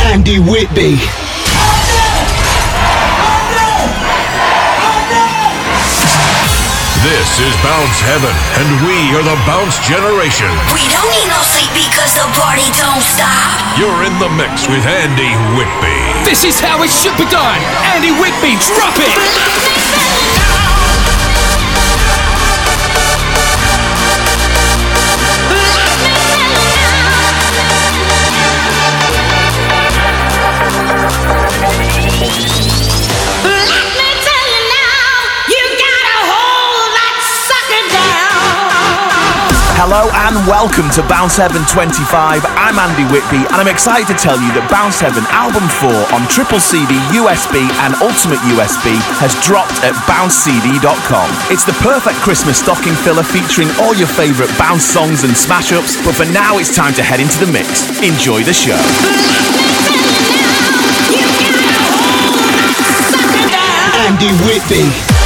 Andy Whitby. This is Bounce Heaven, and we are the Bounce Generation. We don't need no sleep because the party don't stop. You're in the mix with Andy Whitby. This is how it should be done. Andy Whitby, drop it. Hello and welcome to Bounce Heaven 25. I'm Andy Whitby and I'm excited to tell you that Bounce Heaven Album 4 on triple CD, USB and Ultimate USB has dropped at bouncecd.com. It's the perfect Christmas stocking filler featuring all your favourite bounce songs and smash ups, but for now it's time to head into the mix. Enjoy the show. Andy Whitby.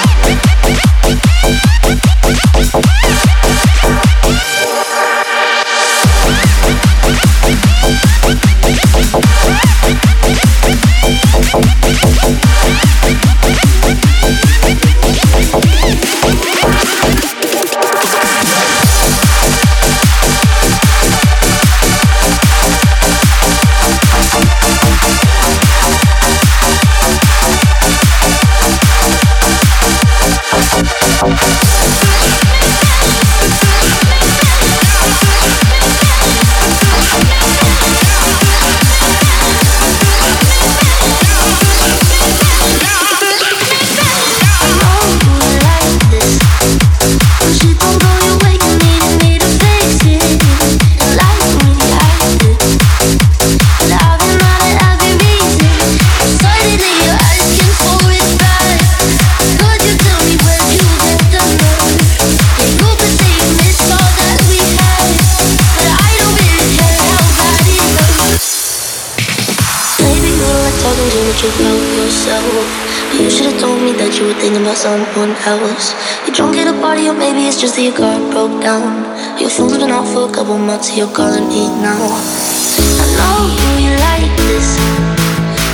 else. You're drunk at a party, or maybe it's just that your car broke down. Your phone's been off for a couple months, so you're calling me now. I know you like this.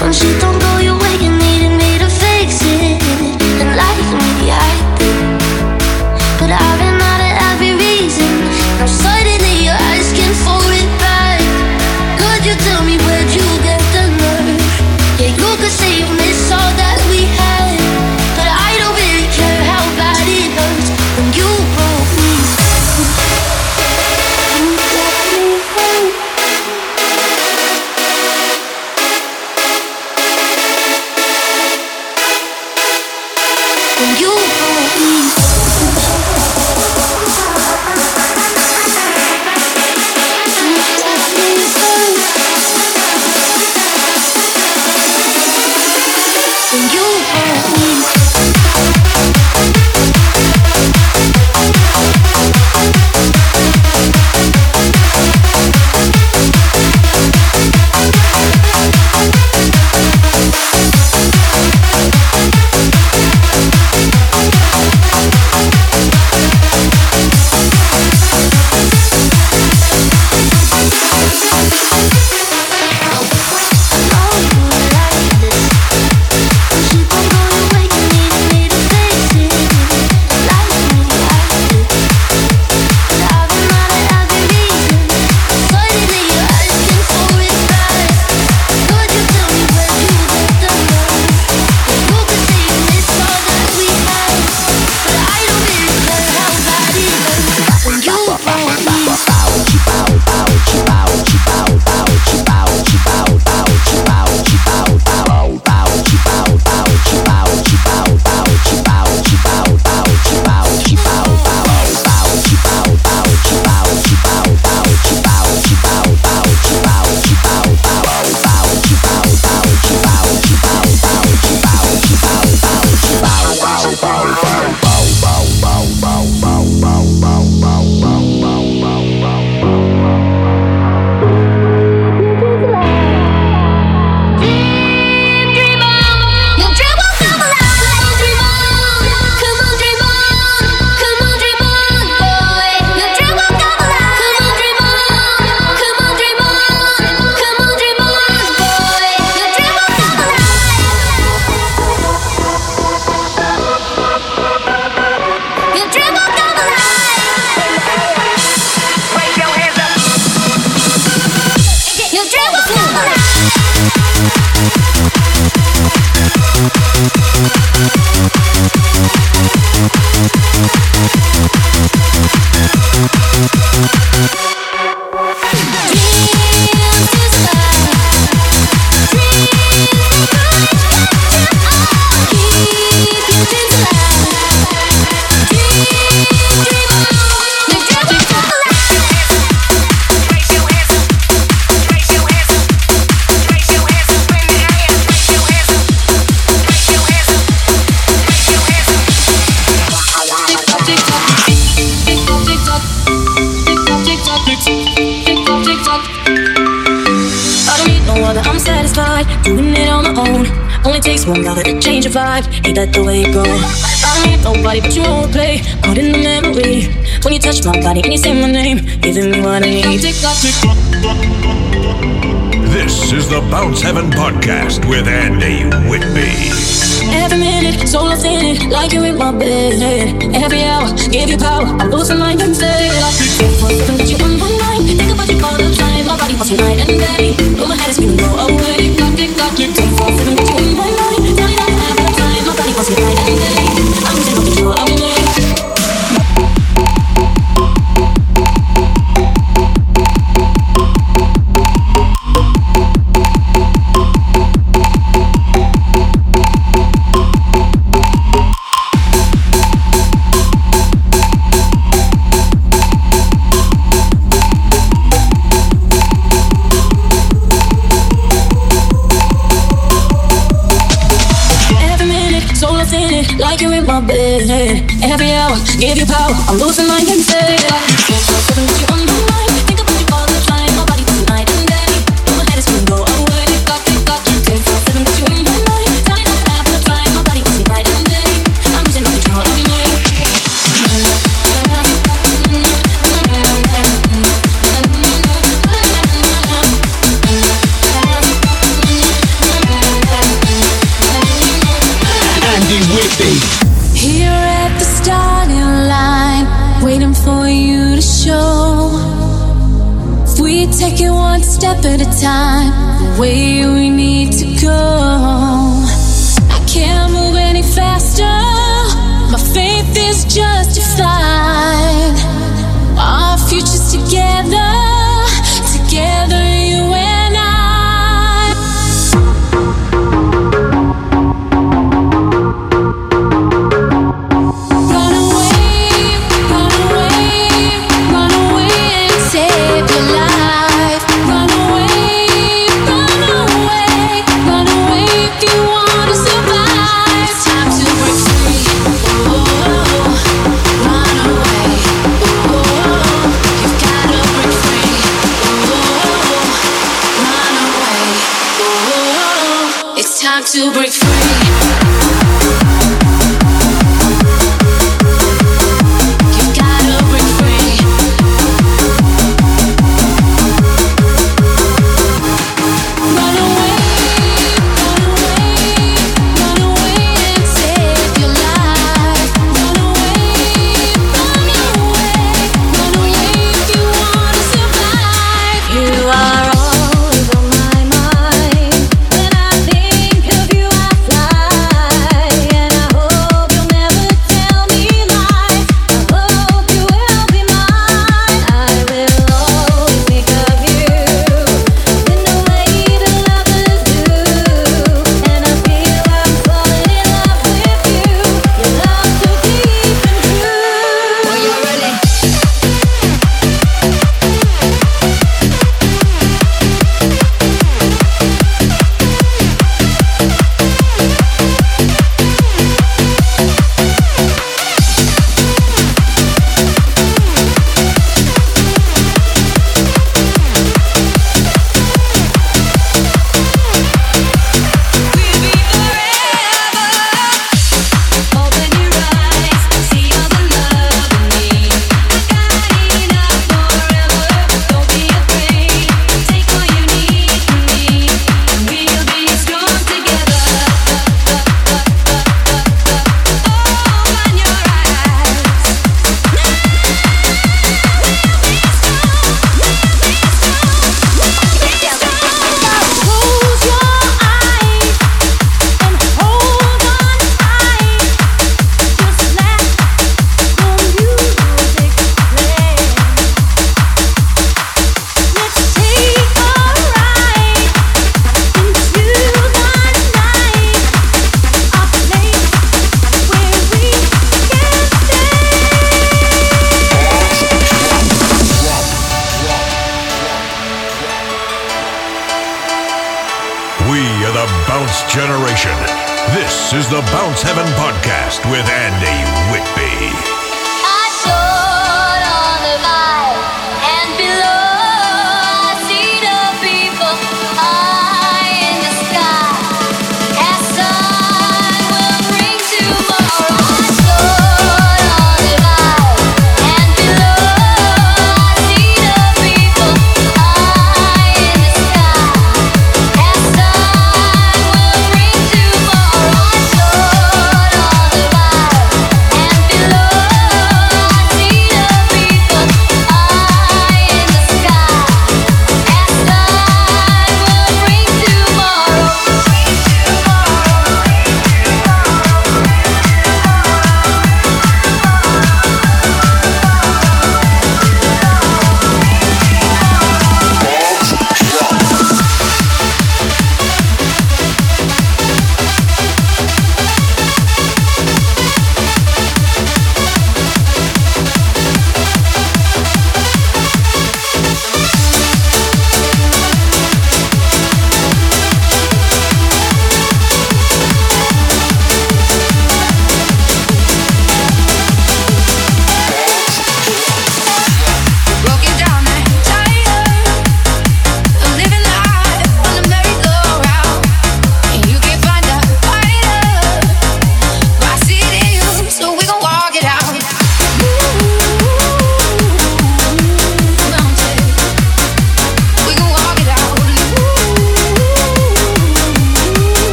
When shit don't go my bed. We take it one step at a time, the way we need to go. I can't move any faster, my faith is justified. Our future's together.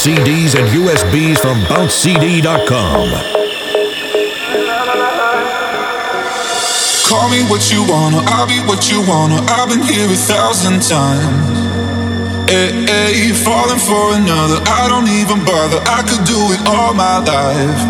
CDs and USBs from bouncecd.com. Call me what you wanna, I'll be what you wanna. I've been here a thousand times. Eh, eh, hey, hey, falling for another, I don't even bother. I could do it all my life.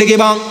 கொண்டு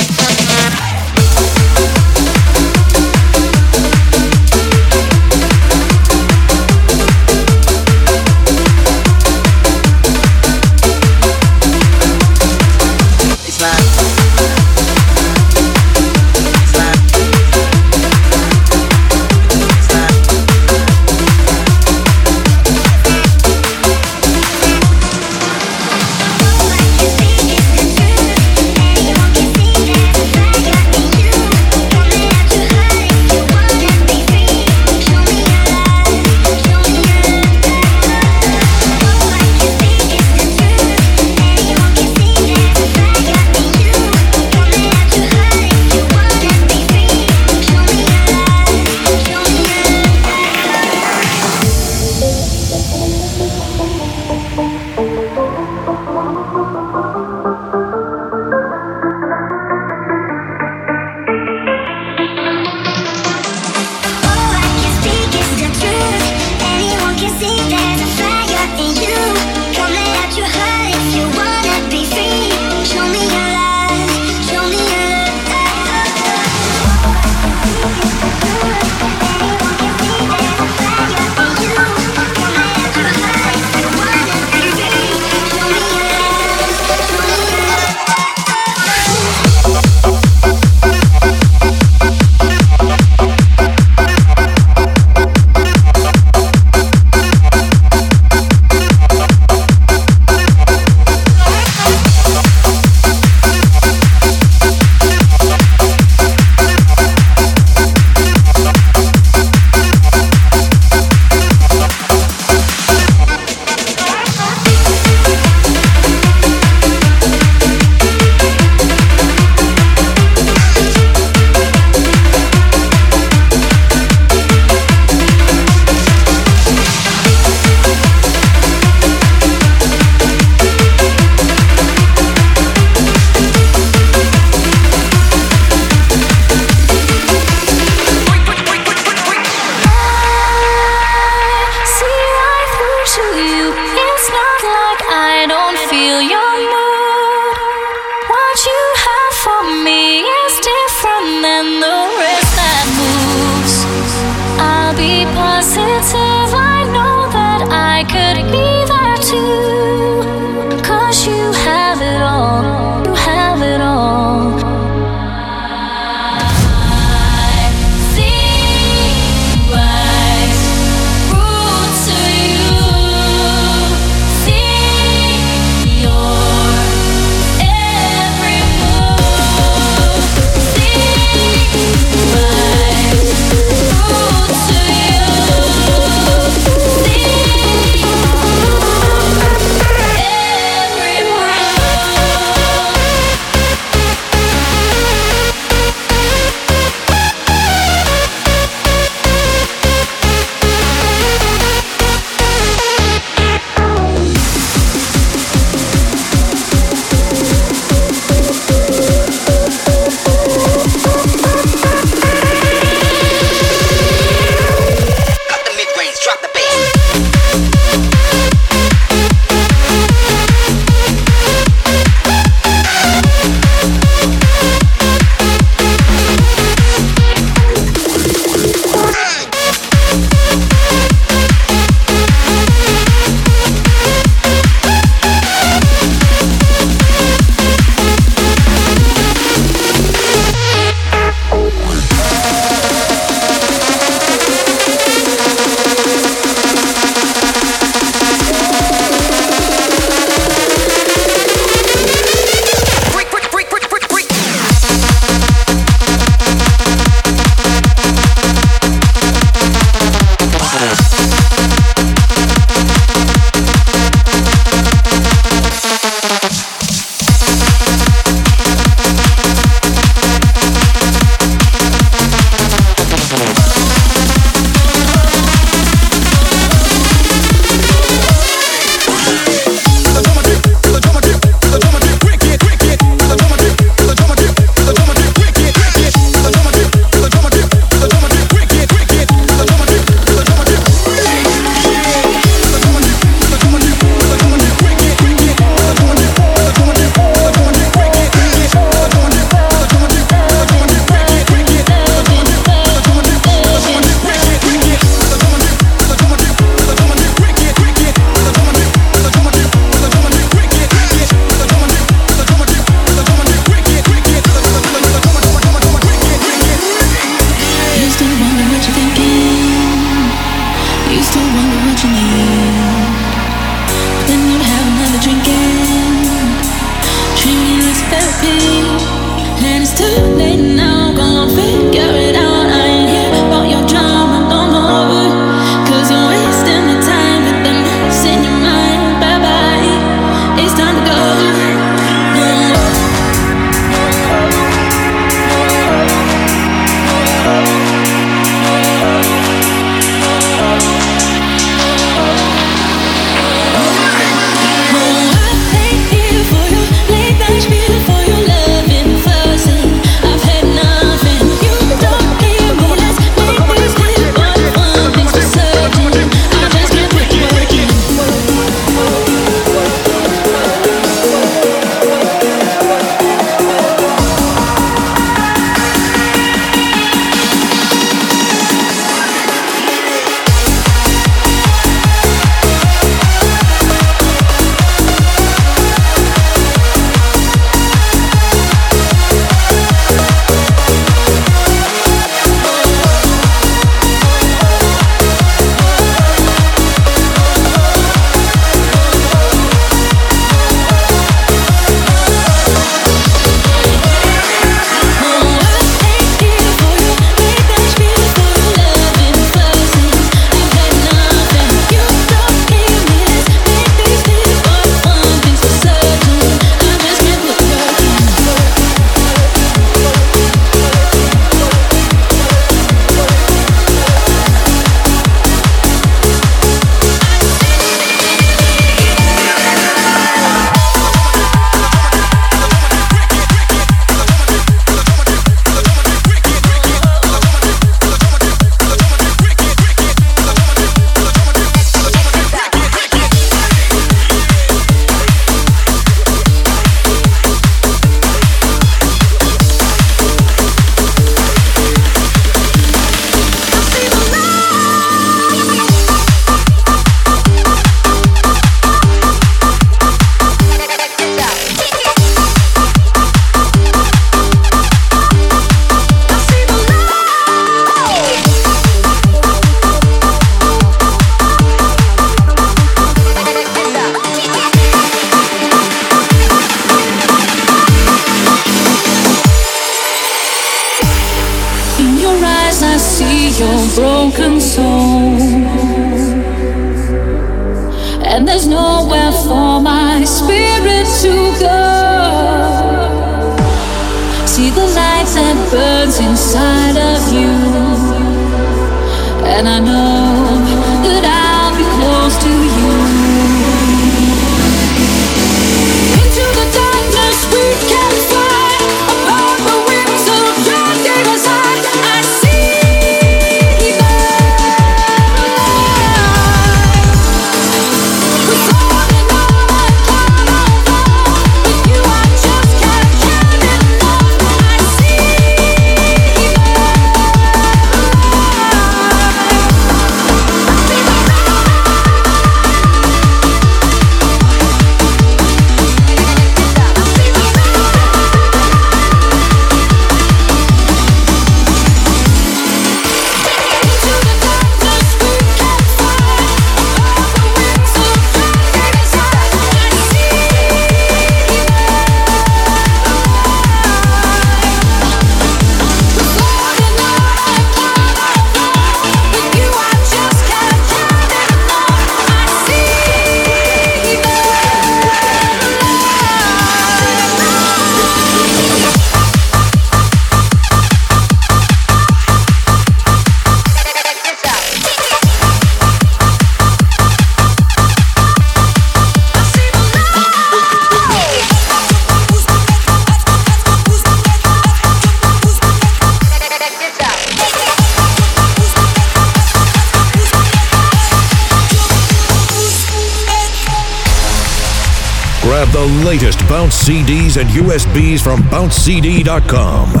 and USBs from bouncecd.com.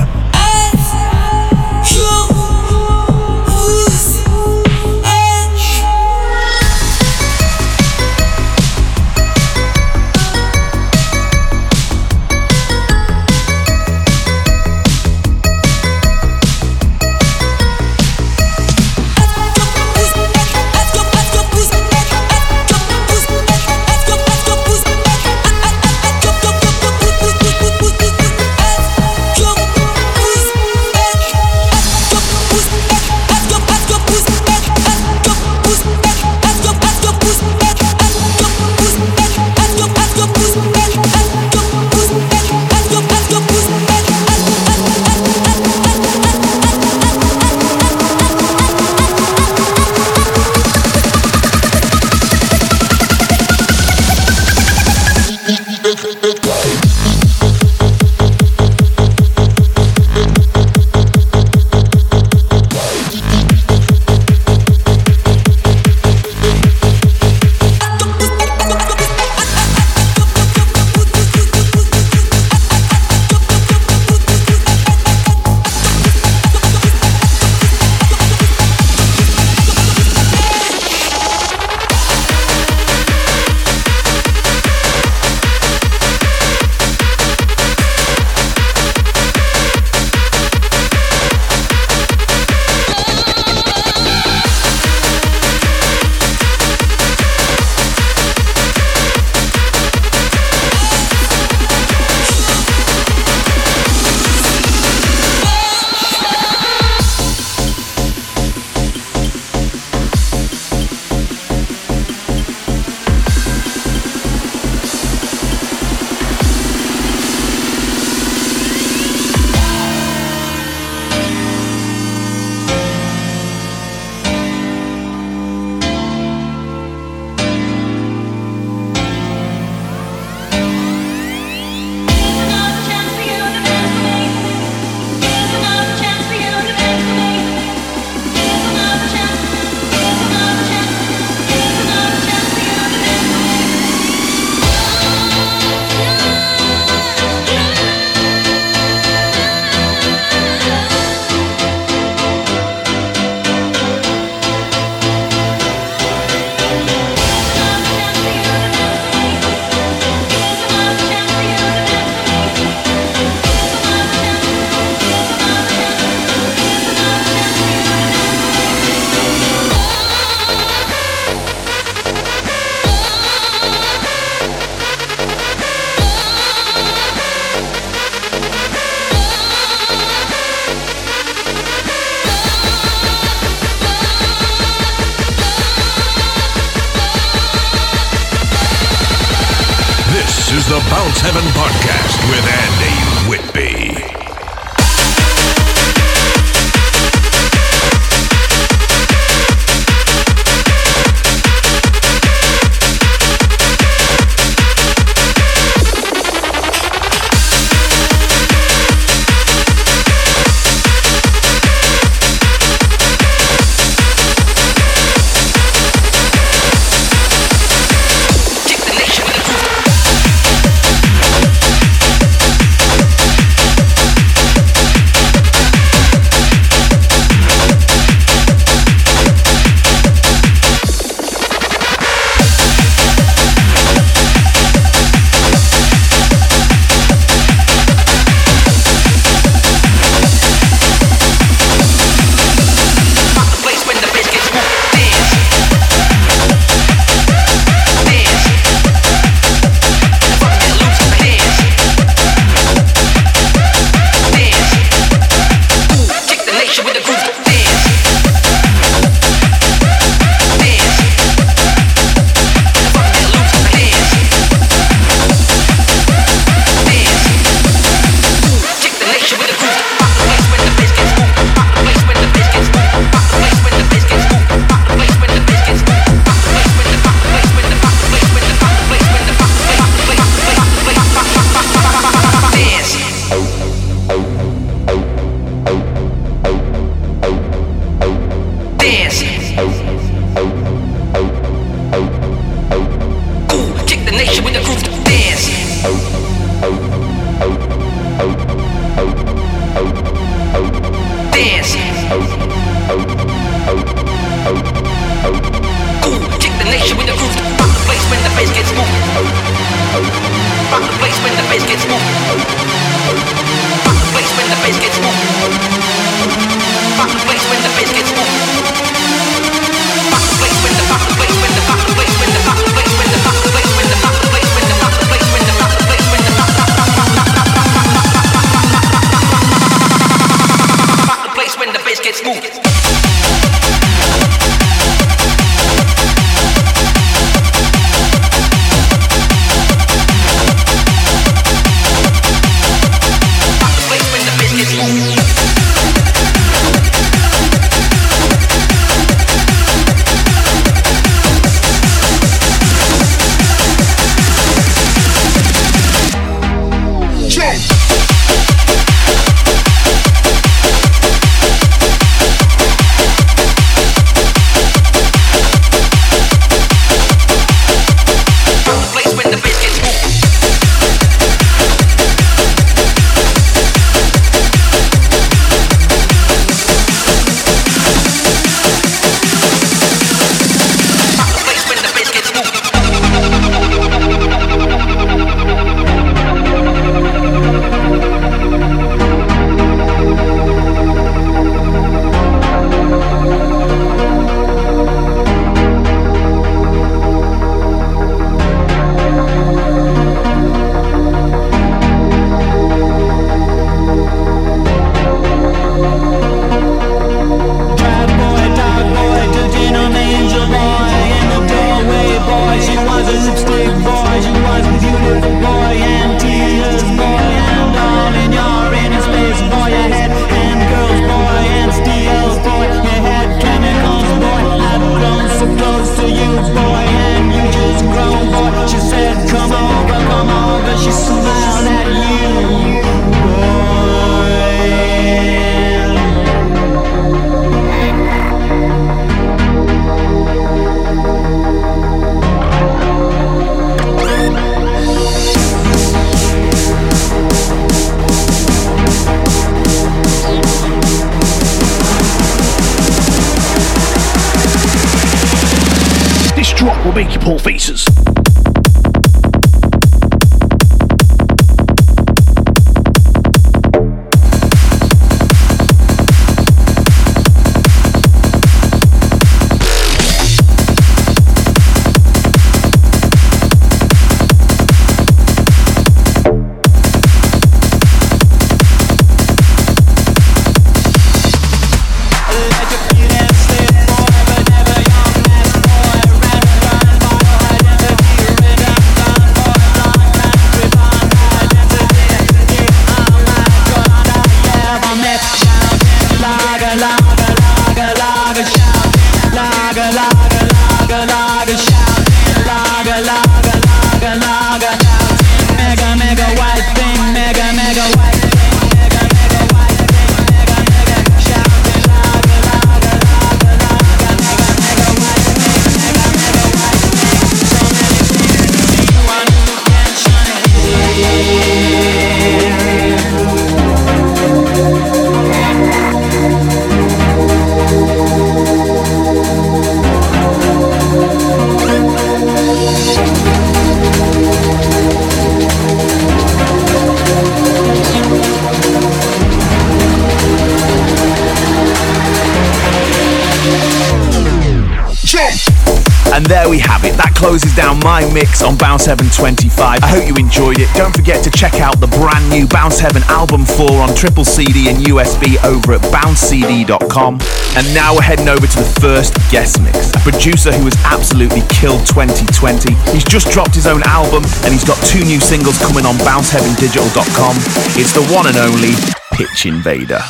725. I hope you enjoyed it. Don't forget to check out the brand new Bounce Heaven album 4 on triple CD and USB over at bouncecd.com. And now we're heading over to the first guest mix. A producer who has absolutely killed 2020. He's just dropped his own album and he's got two new singles coming on bounceheavendigital.com. It's the one and only Pitch Invader.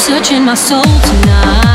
Searching my soul tonight.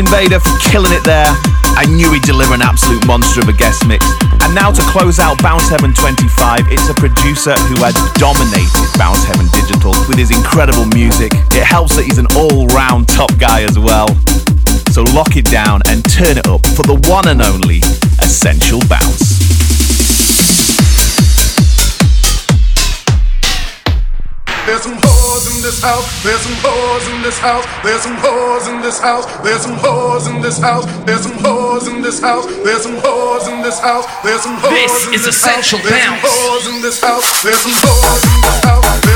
Invader for killing it there. I knew he'd deliver an absolute monster of a guest mix. And now to close out Bounce Heaven 25, it's a producer who has dominated Bounce Heaven Digital with his incredible music. It helps that he's an all-round top guy as well. So lock it down and turn it up for the one and only Essential Bounce. There's some hoes in this house, there's some hoes whores in this house. There's some whores in this house. There's some whores in this house. There's some whores in this house. There's some whores in this house. There's some whores in this house. This is essential bounce. There's some whores in this house. There's some whores in this house.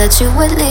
That you would leave.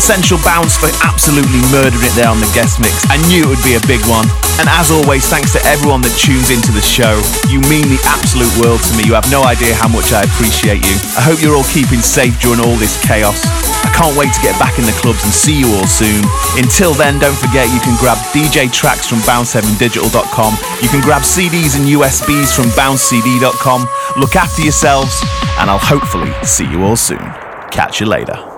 Essential Bounce for absolutely murdering it there on the guest mix. I knew it would be a big one. And as always, thanks to everyone that tunes into the show. You mean the absolute world to me. You have no idea how much I appreciate you. I hope you're all keeping safe during all this chaos. I can't wait to get back in the clubs and see you all soon. Until then, don't forget you can grab DJ tracks from bounceheavendigital.com. You can grab CDs and USBs from bouncecd.com. Look after yourselves, and I'll hopefully see you all soon. Catch you later.